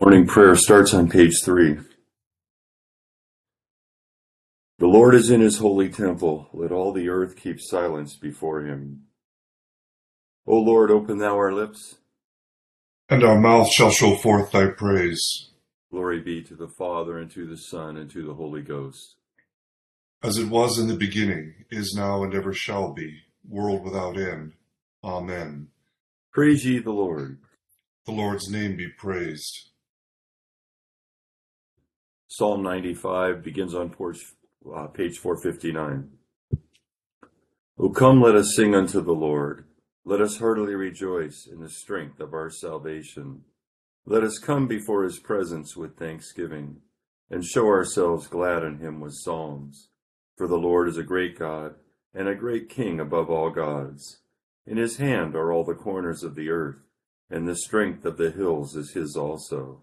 Morning prayer starts on page three. The Lord is in his holy temple. Let all the earth keep silence before him. O Lord, open thou our lips. And our mouth shall show forth thy praise. Glory be to the Father, and to the Son, and to the Holy Ghost. As it was in the beginning, is now, and ever shall be, world without end. Amen. Praise ye the Lord. The Lord's name be praised. Psalm 95 begins on uh, page 459. O come, let us sing unto the Lord. Let us heartily rejoice in the strength of our salvation. Let us come before his presence with thanksgiving, and show ourselves glad in him with psalms. For the Lord is a great God, and a great King above all gods. In his hand are all the corners of the earth, and the strength of the hills is his also.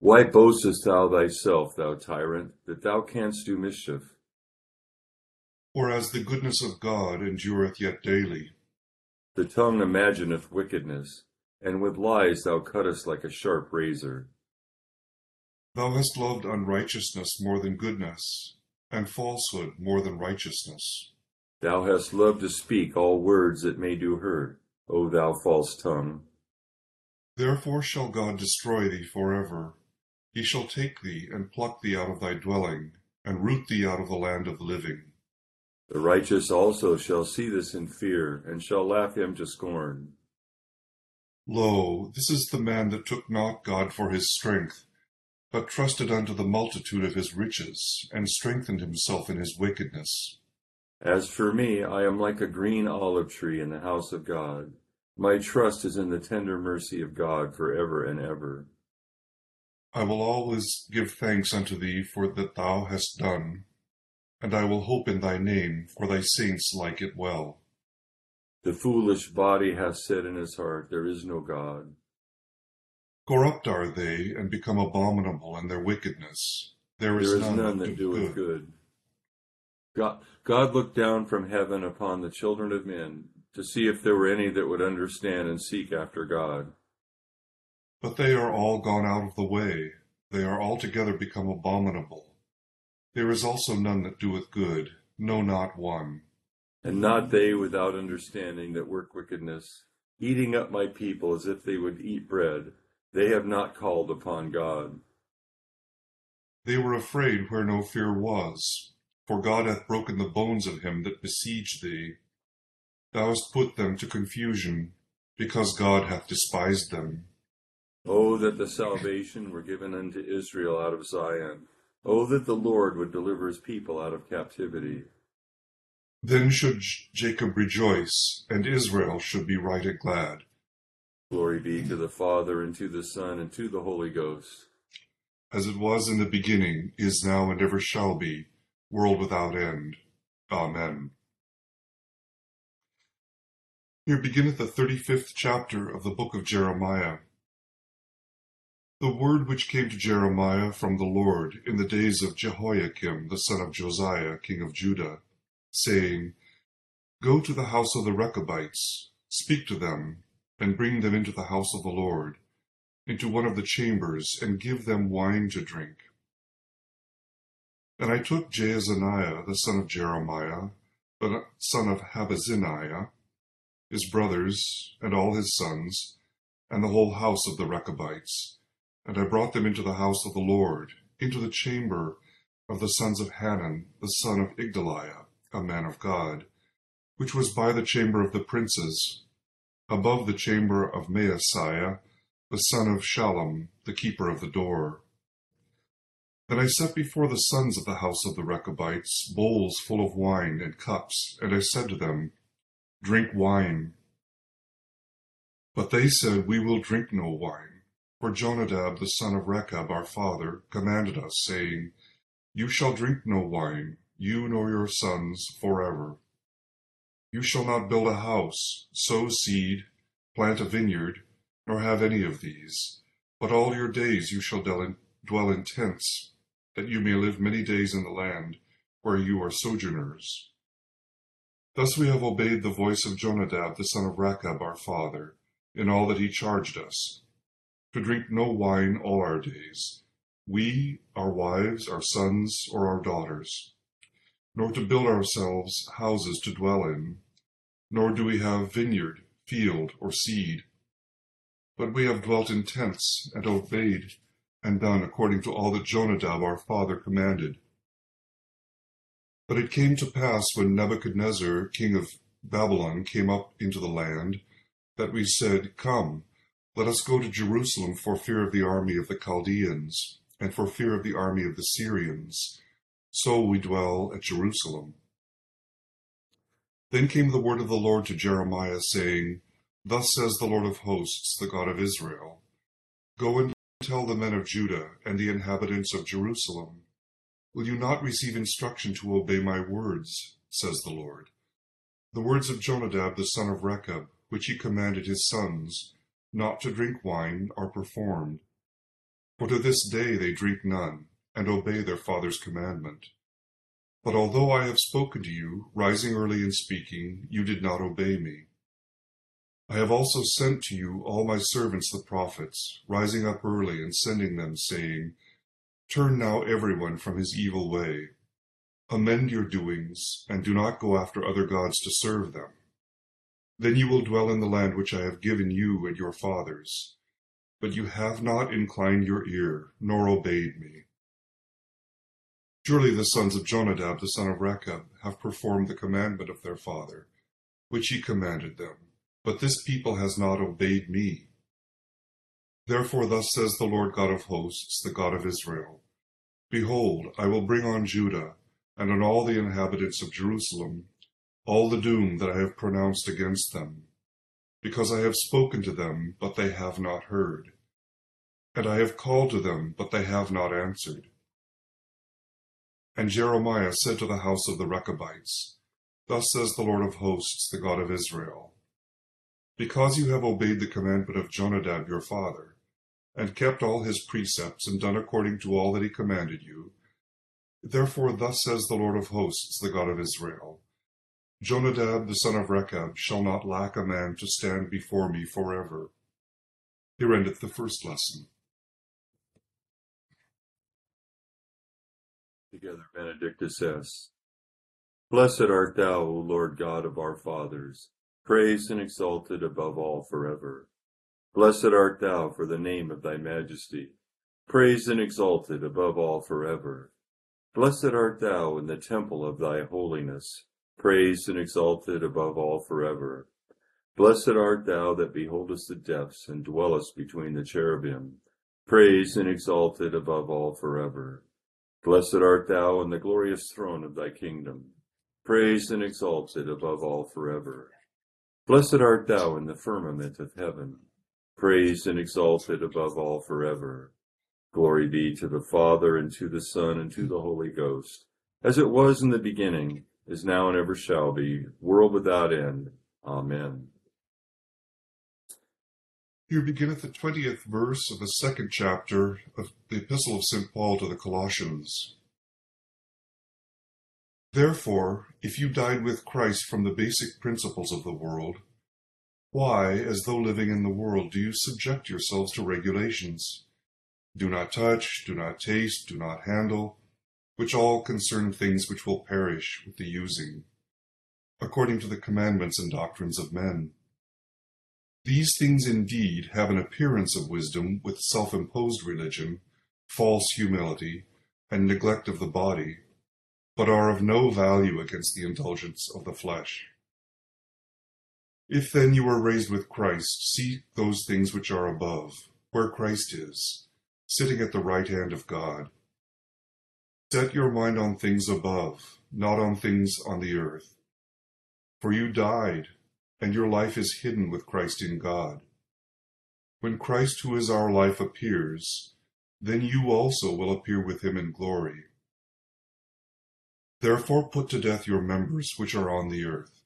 Why boastest thou thyself, thou tyrant, that thou canst do mischief? Whereas the goodness of God endureth yet daily. The tongue imagineth wickedness, and with lies thou cuttest like a sharp razor. Thou hast loved unrighteousness more than goodness, and falsehood more than righteousness. Thou hast loved to speak all words that may do hurt, O thou false tongue. Therefore shall God destroy thee forever he shall take thee, and pluck thee out of thy dwelling, and root thee out of the land of the living. The righteous also shall see this in fear, and shall laugh him to scorn. Lo, this is the man that took not God for his strength, but trusted unto the multitude of his riches, and strengthened himself in his wickedness. As for me, I am like a green olive tree in the house of God. My trust is in the tender mercy of God for ever and ever. I will always give thanks unto thee for that thou hast done, and I will hope in thy name, for thy saints like it well. The foolish body hath said in his heart, There is no God. Corrupt are they, and become abominable in their wickedness. There is, there is none, none, that doeth good. good. God, God looked down from heaven upon the children of men to see if there were any that would understand and seek after God. But they are all gone out of the way, they are altogether become abominable. There is also none that doeth good, no, not one. And not they without understanding that work wickedness, eating up my people as if they would eat bread. They have not called upon God. They were afraid where no fear was, for God hath broken the bones of him that besieged thee. Thou hast put them to confusion, because God hath despised them. Oh, that the salvation were given unto Israel out of Zion. Oh, that the Lord would deliver his people out of captivity. Then should Jacob rejoice, and Israel should be right and glad. Glory be to the Father, and to the Son, and to the Holy Ghost. As it was in the beginning, is now, and ever shall be, world without end. Amen. Here beginneth the thirty fifth chapter of the book of Jeremiah. The word which came to Jeremiah from the Lord in the days of Jehoiakim the son of Josiah king of Judah, saying, Go to the house of the Rechabites, speak to them, and bring them into the house of the Lord, into one of the chambers, and give them wine to drink. And I took Jaazaniah the son of Jeremiah, the son of Habazziniah, his brothers, and all his sons, and the whole house of the Rechabites. And I brought them into the house of the Lord, into the chamber of the sons of Hanan, the son of Igdaliah, a man of God, which was by the chamber of the princes, above the chamber of Maaseiah, the son of Shallum, the keeper of the door. Then I set before the sons of the house of the Rechabites bowls full of wine and cups, and I said to them, Drink wine. But they said, We will drink no wine. For Jonadab the son of Rechab our father commanded us, saying, You shall drink no wine, you nor your sons, forever. You shall not build a house, sow seed, plant a vineyard, nor have any of these. But all your days you shall dwell in, tents, that you may live many days in the land where you are sojourners. Thus we have obeyed the voice of Jonadab the son of Rechab our father, in all that he charged us, to drink no wine all our days, we, our wives, our sons, or our daughters, nor to build ourselves houses to dwell in, nor do we have vineyard, field, or seed, but we have dwelt in tents, and obeyed and done according to all that Jonadab our father commanded. But it came to pass when Nebuchadnezzar, king of Babylon, came up into the land, that we said, Come, let us go to Jerusalem for fear of the army of the Chaldeans, and for fear of the army of the Syrians. So we dwell at Jerusalem. Then came the word of the Lord to Jeremiah, saying, Thus says the Lord of hosts, the God of Israel Go and tell the men of Judah and the inhabitants of Jerusalem, Will you not receive instruction to obey my words, says the Lord? The words of Jonadab the son of Rechab, which he commanded his sons, not to drink wine, are performed. For to this day they drink none, and obey their father's commandment. But although I have spoken to you, rising early and speaking, you did not obey me. I have also sent to you all my servants the prophets, rising up early and sending them, saying, Turn now everyone from his evil way. Amend your doings, and do not go after other gods to serve them. Then you will dwell in the land which I have given you and your fathers. But you have not inclined your ear, nor obeyed me. Surely the sons of Jonadab the son of Rechab have performed the commandment of their father, which he commanded them but this people has not obeyed me. Therefore, thus says the Lord God of hosts, the God of Israel Behold, I will bring on Judah and on all the inhabitants of Jerusalem all the doom that I have pronounced against them, because I have spoken to them, but they have not heard, and I have called to them, but they have not answered. And Jeremiah said to the house of the Rechabites, Thus says the Lord of hosts, the God of Israel because you have obeyed the commandment of Jonadab your father, and kept all his precepts, and done according to all that he commanded you. Therefore thus says the Lord of hosts, the God of Israel, Jonadab the son of Rechab shall not lack a man to stand before me forever. Here endeth the first lesson. Together, Benedictus es. Blessed art thou, O Lord God of our fathers praised and exalted above all forever. Blessed art thou for the name of thy majesty, praised and exalted above all forever. Blessed art thou in the temple of thy holiness, praised and exalted above all forever. Blessed art thou that beholdest the depths and dwellest between the cherubim, praised and exalted above all forever. Blessed art thou in the glorious throne of thy kingdom, praised and exalted above all forever. Blessed art thou in the firmament of heaven, praised and exalted above all forever. Glory be to the Father, and to the Son, and to the Holy Ghost, as it was in the beginning, is now, and ever shall be, world without end. Amen. Here beginneth the twentieth verse of the second chapter of the Epistle of St. Paul to the Colossians. Therefore, if you died with Christ from the basic principles of the world, why, as though living in the world, do you subject yourselves to regulations? Do not touch, do not taste, do not handle, which all concern things which will perish with the using, according to the commandments and doctrines of men. These things indeed have an appearance of wisdom with self imposed religion, false humility, and neglect of the body, but are of no value against the indulgence of the flesh. If then you are raised with Christ, seek those things which are above, where Christ is, sitting at the right hand of God. Set your mind on things above, not on things on the earth. For you died, and your life is hidden with Christ in God. When Christ, who is our life, appears, then you also will appear with him in glory. Therefore put to death your members which are on the earth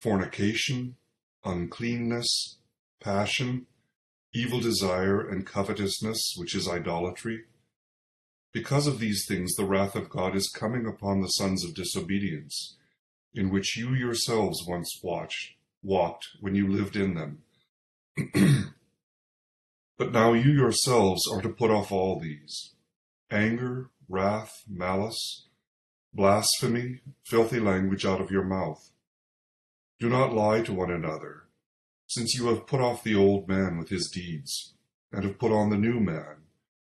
fornication, uncleanness, passion, evil desire, and covetousness, which is idolatry. Because of these things, the wrath of God is coming upon the sons of disobedience, in which you yourselves once watched, walked when you lived in them. but now you yourselves are to put off all these anger, wrath, malice, blasphemy, filthy language out of your mouth. Do not lie to one another, since you have put off the old man with his deeds, and have put on the new man,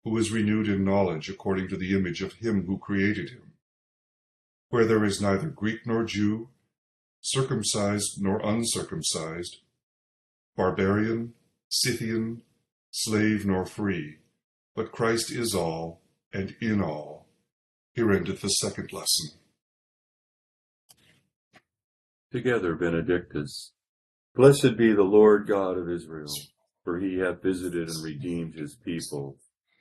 who is renewed in knowledge according to the image of him who created him. Where there is neither Greek nor Jew, circumcised nor uncircumcised, barbarian, Scythian, slave nor free, but Christ is all and in all. Here endeth the second lesson. Together, Benedictus. Blessed be the Lord God of Israel, for he hath visited and redeemed his people,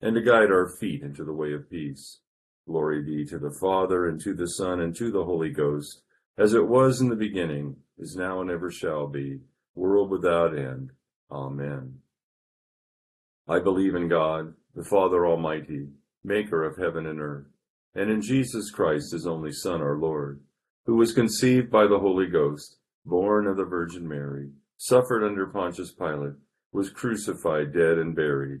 and to guide our feet into the way of peace. Glory be to the Father, and to the Son, and to the Holy Ghost, as it was in the beginning, is now, and ever shall be, world without end. Amen. I believe in God, the Father Almighty, maker of heaven and earth, and in Jesus Christ, his only Son, our Lord, who was conceived by the Holy Ghost, born of the Virgin Mary, suffered under Pontius Pilate, was crucified, dead, and buried.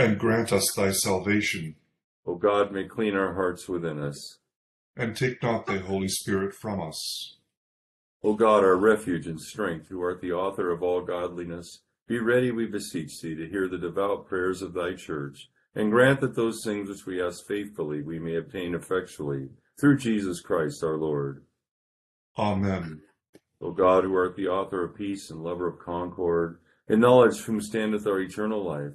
And grant us thy salvation. O God, may clean our hearts within us. And take not thy Holy Spirit from us. O God, our refuge and strength, who art the author of all godliness, be ready, we beseech thee, to hear the devout prayers of thy church, and grant that those things which we ask faithfully we may obtain effectually through Jesus Christ our Lord. Amen. O God, who art the author of peace and lover of concord, in knowledge whom standeth our eternal life,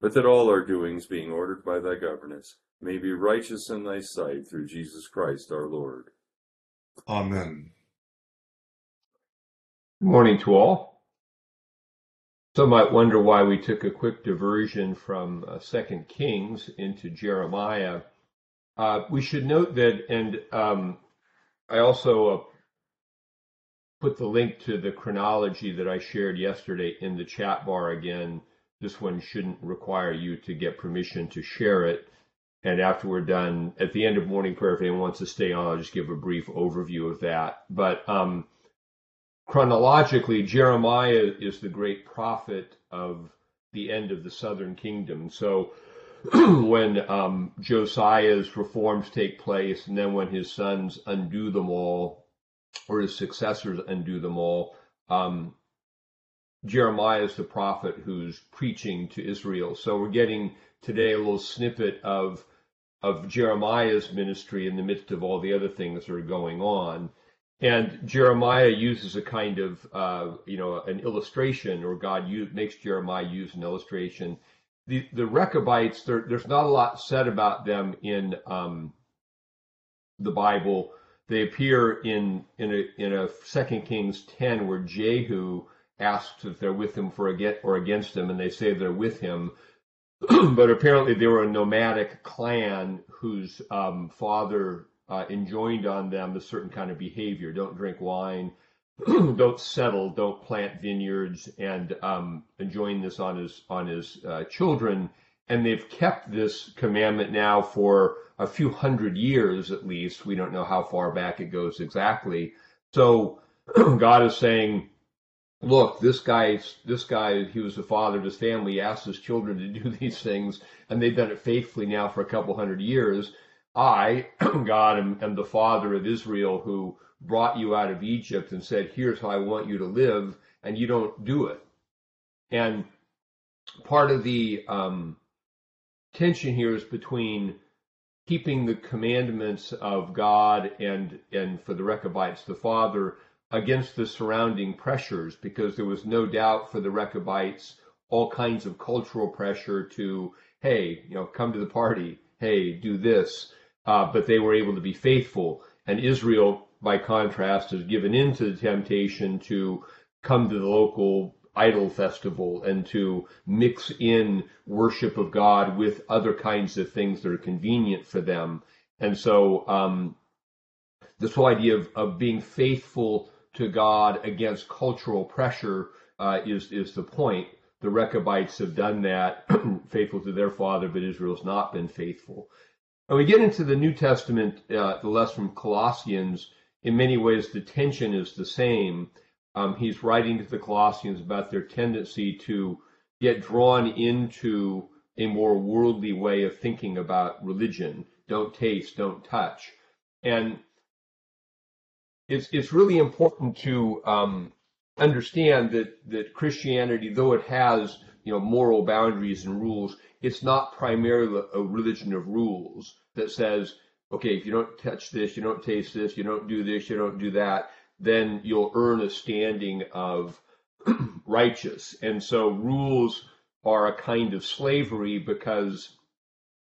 but that all our doings, being ordered by thy governance, may be righteous in thy sight through Jesus Christ our Lord. Amen. Good morning to all. Some might wonder why we took a quick diversion from uh, Second Kings into Jeremiah. Uh, we should note that, and um, I also uh, put the link to the chronology that I shared yesterday in the chat bar again. This one shouldn't require you to get permission to share it. And after we're done, at the end of morning prayer, if anyone wants to stay on, I'll just give a brief overview of that. But um, chronologically, Jeremiah is the great prophet of the end of the southern kingdom. So when um, Josiah's reforms take place, and then when his sons undo them all, or his successors undo them all, um, Jeremiah is the prophet who's preaching to Israel. So we're getting today a little snippet of of Jeremiah's ministry in the midst of all the other things that are going on. And Jeremiah uses a kind of, uh, you know, an illustration, or God use, makes Jeremiah use an illustration. The the Rechabites, there's not a lot said about them in um, the Bible. They appear in in a in a Second Kings ten, where Jehu asks if they're with him for a or against him, and they say they're with him. but apparently they were a nomadic clan whose um, father uh, enjoined on them a certain kind of behavior. Don't drink wine, don't settle, don't plant vineyards, and um, enjoin this on his on his uh, children. And they've kept this commandment now for a few hundred years at least. We don't know how far back it goes exactly. So God is saying, look, this guy, this guy, he was the father of his family, he asked his children to do these things, and they've done it faithfully now for a couple hundred years. I, God, am, am the father of Israel who brought you out of Egypt and said, here's how I want you to live, and you don't do it. And part of the um, tension here is between keeping the commandments of God and, and for the Rechabites, the father, against the surrounding pressures because there was no doubt for the Rechabites all kinds of cultural pressure to, hey, you know, come to the party, hey, do this. Uh, but they were able to be faithful. And Israel, by contrast, has given in to the temptation to come to the local idol festival and to mix in worship of God with other kinds of things that are convenient for them. And so, um, this whole idea of, of being faithful to God against cultural pressure uh, is is the point. The Rechabites have done that, faithful to their father, but Israel's not been faithful. And we get into the New Testament, uh, the lesson from Colossians. In many ways, the tension is the same. Um, he's writing to the Colossians about their tendency to get drawn into a more worldly way of thinking about religion. Don't taste, don't touch. And it's it's really important to um, understand that that Christianity, though it has you know moral boundaries and rules, it's not primarily a religion of rules that says, okay, if you don't touch this, you don't taste this, you don't do this, you don't do that, then you'll earn a standing of righteous. And so rules are a kind of slavery because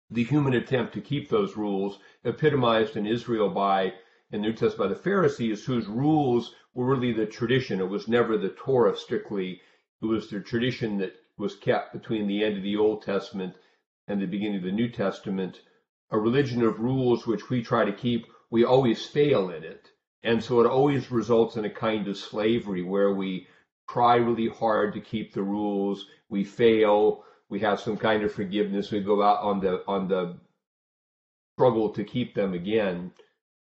the human attempt to keep those rules, epitomized in Israel by in the New Testament by the Pharisees, whose rules were really the tradition. It was never the Torah strictly. It was the tradition that was kept between the end of the Old Testament and the beginning of the New Testament. A religion of rules which we try to keep, we always fail in it. And so it always results in a kind of slavery where we try really hard to keep the rules, we fail, we have some kind of forgiveness, we go out on the on the struggle to keep them again.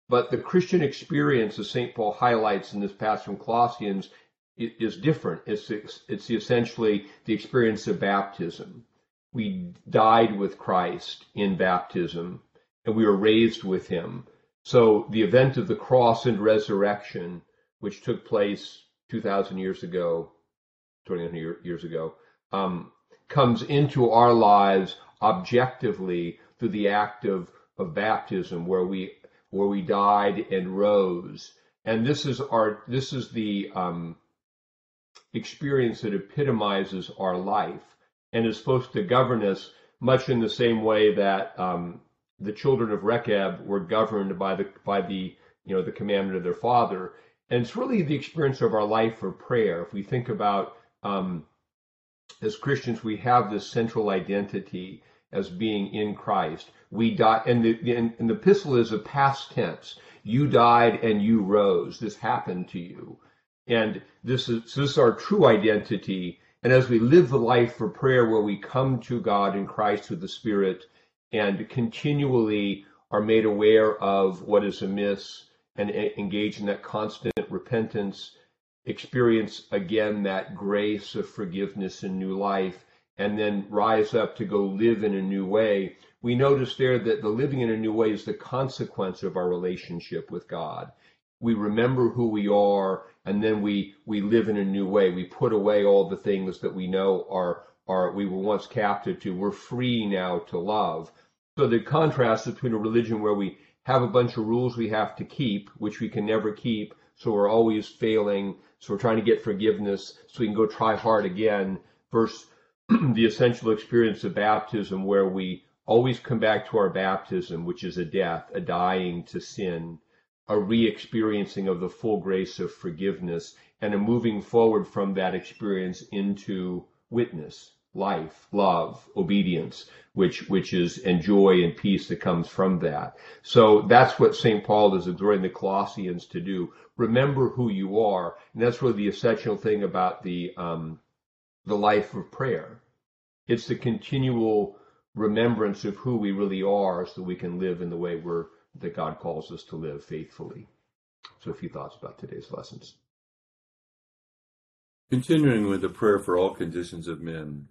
But the Christian experience, as St. Paul highlights in this passage from Colossians, is different. It's, it's essentially the experience of baptism. We died with Christ in baptism, and we were raised with him. So the event of the cross and resurrection, which took place 2,000 years ago, 2,000 years ago, um, comes into our lives objectively through the act of, of baptism where we where we died and rose. And this is our this is the um, experience that epitomizes our life and is supposed to govern us much in the same way that um, the children of Rechab were governed by the by the you know the commandment of their father. And it's really the experience of our life for prayer. If we think about um, as Christians, we have this central identity as being in Christ. We die, and the, and, and the epistle is a past tense. You died and you rose. This happened to you. And this is, this is our true identity. And as we live the life for prayer where we come to God in Christ through the Spirit and continually are made aware of what is amiss and engage in that constant repentance, experience again that grace of forgiveness and new life, and then rise up to go live in a new way, we notice there that the living in a new way is the consequence of our relationship with God. We remember who we are, and then we, we live in a new way. We put away all the things that we know are, are we were once captive to. We're free now to love. So the contrast between a religion where we have a bunch of rules we have to keep, which we can never keep, so we're always failing, so we're trying to get forgiveness so we can go try hard again, versus the essential experience of baptism where we always come back to our baptism, which is a death, a dying to sin, a re-experiencing of the full grace of forgiveness, and a moving forward from that experience into witness, life, love, obedience, which which is and joy and peace that comes from that. So that's what St. Paul is exhorting the Colossians to do. Remember who you are, and that's really the essential thing about the um, the life of prayer. It's the continual remembrance of who we really are so we can live in the way we're, that God calls us to live faithfully. So a few thoughts about today's lessons. Continuing with the prayer for all conditions of men.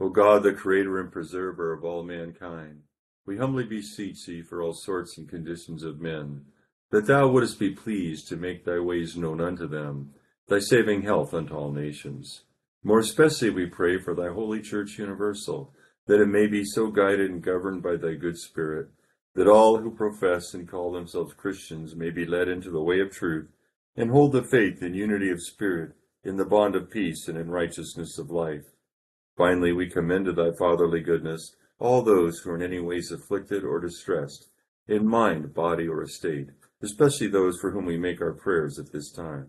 O God, the creator and preserver of all mankind, we humbly beseech thee for all sorts and conditions of men, that thou wouldest be pleased to make thy ways known unto them, thy saving health unto all nations more especially we pray for thy holy Church universal, that it may be so guided and governed by thy good Spirit, that all who profess and call themselves Christians may be led into the way of truth, and hold the faith in unity of spirit, in the bond of peace, and in righteousness of life. Finally, we commend to thy fatherly goodness all those who are in any ways afflicted or distressed, in mind, body, or estate, especially those for whom we make our prayers at this time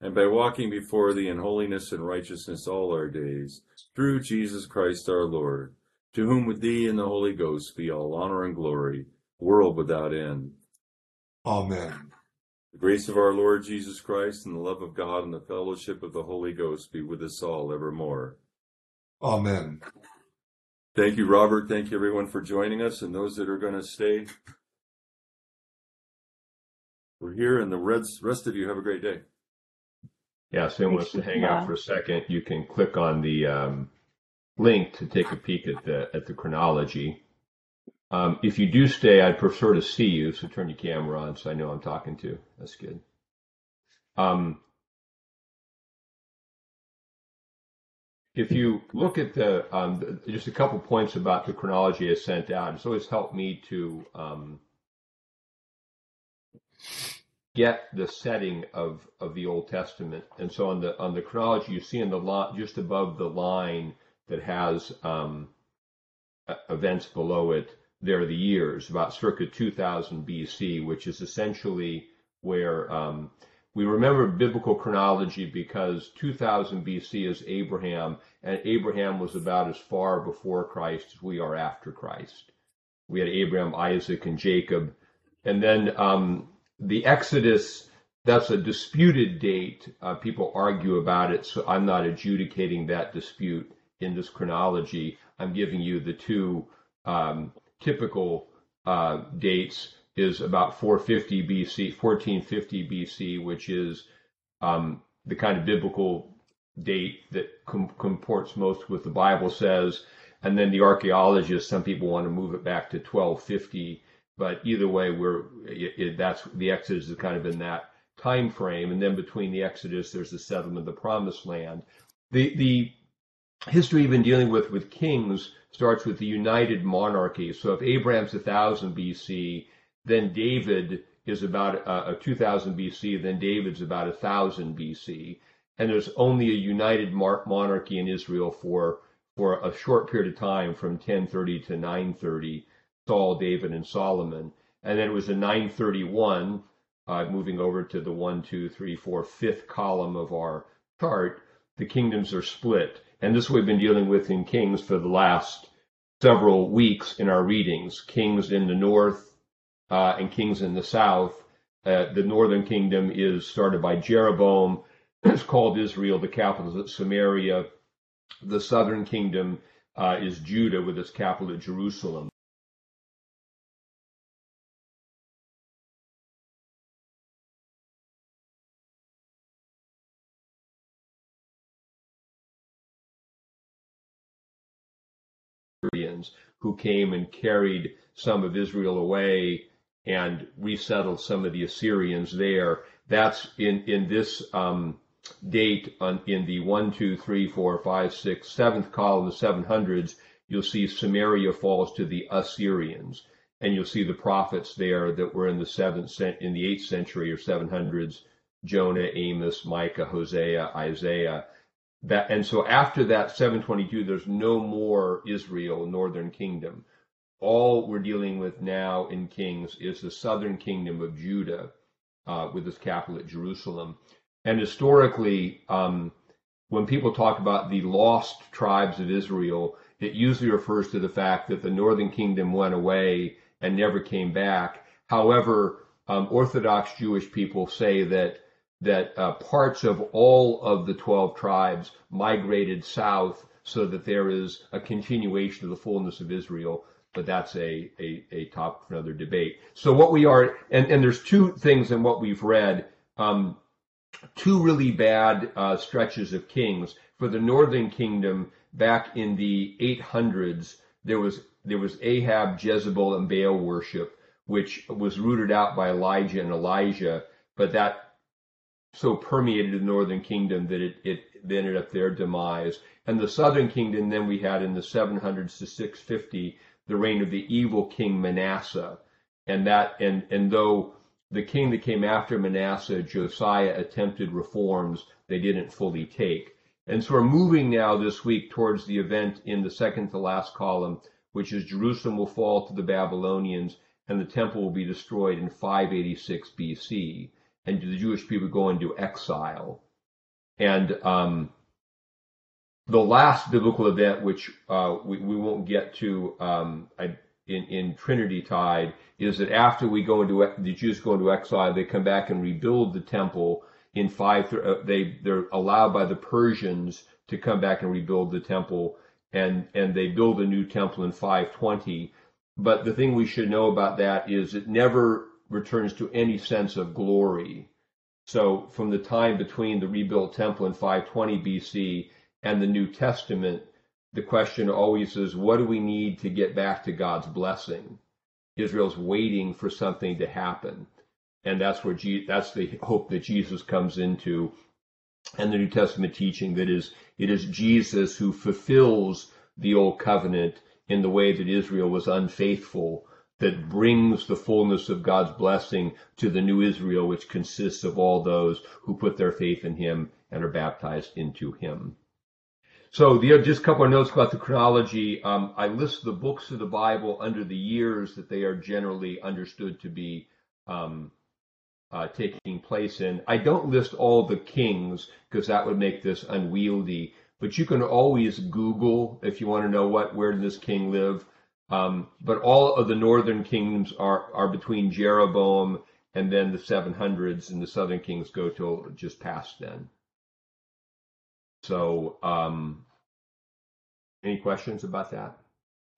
and by walking before thee in holiness and righteousness all our days, through Jesus Christ our Lord, to whom with thee and the Holy Ghost be all honor and glory, world without end. Amen. The grace of our Lord Jesus Christ and the love of God and the fellowship of the Holy Ghost be with us all evermore. Amen. Thank you, Robert. Thank you, everyone, for joining us, and those that are going to stay. We're here, and the rest, rest of you have a great day. Yeah, so wants to hang out for a second. You can click on the um, link to take a peek at the at the chronology. Um, if you do stay, I'd prefer to see you, so turn your camera on so I know I'm talking to. That's good. Um, if you look at the um, just a couple points about the chronology I sent out, it's always helped me to um, get the setting of, of the Old Testament. And so on the on the chronology, you see in the lot just above the line that has um, events below it, there are the years, about circa 2000 BC, which is essentially where um, we remember biblical chronology because 2000 BC is Abraham, and Abraham was about as far before Christ as we are after Christ. We had Abraham, Isaac, and Jacob. And then um, the Exodus, that's a disputed date. Uh, people argue about it, so I'm not adjudicating that dispute in this chronology. I'm giving you the two um, typical uh, dates is about 450 BC, 1450 BC, which is um, the kind of biblical date that com- comports most with the Bible says. And then the archaeologists, some people want to move it back to 1250 but either way, we're it, it, that's the Exodus is kind of in that time frame, and then between the Exodus, there's the settlement of the Promised Land. The the history been dealing with with kings starts with the united monarchy. So if Abraham's 1000 BC, then David is about uh, 2000 BC, then David's about 1000 BC, and there's only a united monarchy in Israel for for a short period of time from 1030 to 930 Saul, David, and Solomon. And then it was in 931, uh, moving over to the one, two, three, four, fifth column of our chart, the kingdoms are split. And this we've been dealing with in Kings for the last several weeks in our readings. Kings in the north uh, and kings in the south. Uh, the northern kingdom is started by Jeroboam. It's called Israel. The capital is Samaria. The southern kingdom uh, is Judah with its capital at Jerusalem. Who came and carried some of Israel away and resettled some of the Assyrians there. That's in in this um, date on, in the one, two, three, four, five, six, seventh column, the 700s. You'll see Samaria falls to the Assyrians, and you'll see the prophets there that were in the seventh in the eighth century or 700s. Jonah, Amos, Micah, Hosea, Isaiah that and so after that 722 there's no more israel northern kingdom. All we're dealing with now in kings is the southern kingdom of judah uh, with its capital at jerusalem. And historically um, when people talk about the lost tribes of israel it usually refers to the fact that the northern kingdom went away and never came back. However um, orthodox jewish people say that that uh, parts of all of the 12 tribes migrated south so that there is a continuation of the fullness of Israel. But that's a, a, a topic for another debate. So what we are, and, and there's two things in what we've read, um, two really bad uh, stretches of kings. For the northern kingdom, back in the 800s, there was there was Ahab, Jezebel, and Baal worship, which was rooted out by Elijah and Elisha. But that so permeated the northern kingdom that it, it ended up their demise. And the southern kingdom, then we had in the 700s to 650 the reign of the evil king Manasseh, and that and and though the king that came after Manasseh, Josiah, attempted reforms, they didn't fully take. And so we're moving now this week towards the event in the second to last column, which is Jerusalem will fall to the Babylonians and the temple will be destroyed in 586 BC and the Jewish people go into exile. And um, the last biblical event, which uh, we, we, won't get to um, in, in Trinity Tide, is that after we go into the Jews go into exile, they come back and rebuild the temple in five. Uh, they they're allowed by the Persians to come back and rebuild the temple and and they build a new temple in 520. But the thing we should know about that is it never returns to any sense of glory. So from the time between the rebuilt temple in 520 BC and the New Testament, the question always is, what do we need to get back to God's blessing? Israel's waiting for something to happen, and that's where Je- that's the hope that Jesus comes into, and the New Testament teaching that is it is Jesus who fulfills the old covenant in the way that Israel was unfaithful, that brings the fullness of God's blessing to the new Israel, which consists of all those who put their faith in Him and are baptized into Him. So the, just a couple of notes about the chronology. Um, I list the books of the Bible under the years that they are generally understood to be um, uh, taking place in. I don't list all the kings because that would make this unwieldy. But you can always Google if you want to know what where did this king live. Um, but all of the northern kingdoms are are between Jeroboam and then the 700s, and the southern kings go till just past then. So, um, any questions about that?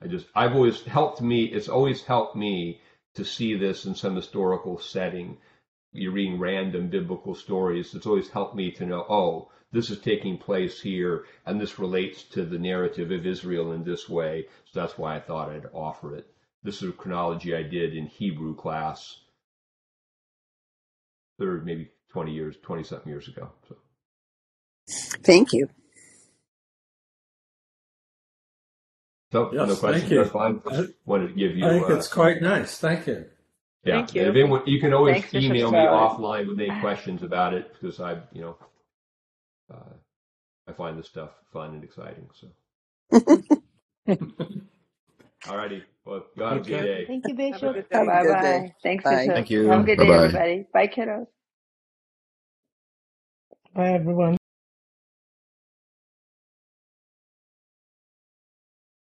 I just, I've always helped me, it's always helped me to see this in some historical setting. You're reading random biblical stories. It's always helped me to know, oh, this is taking place here, and this relates to the narrative of Israel in this way. So that's why I thought I'd offer it. This is a chronology I did in Hebrew class, third, maybe 20 years, 20 something years ago. So. Thank you. So, Yes, no thank questions. you. Fine. I- Wanted to give you. I think uh, it's quite nice. Thank you. Yeah. Thank you. And if anyone, you can always Thanks, Bishop email me Sally. offline with any questions about it because I, you know, uh, I find this stuff fun and exciting. So, alrighty. Well, you have a good Okay. day. Thank you, Have a Bishop. Bye bye. Thanks, Bye. Bishop. Thank you. Have a good day, Bye-bye. everybody. Bye, kiddos. Bye, everyone.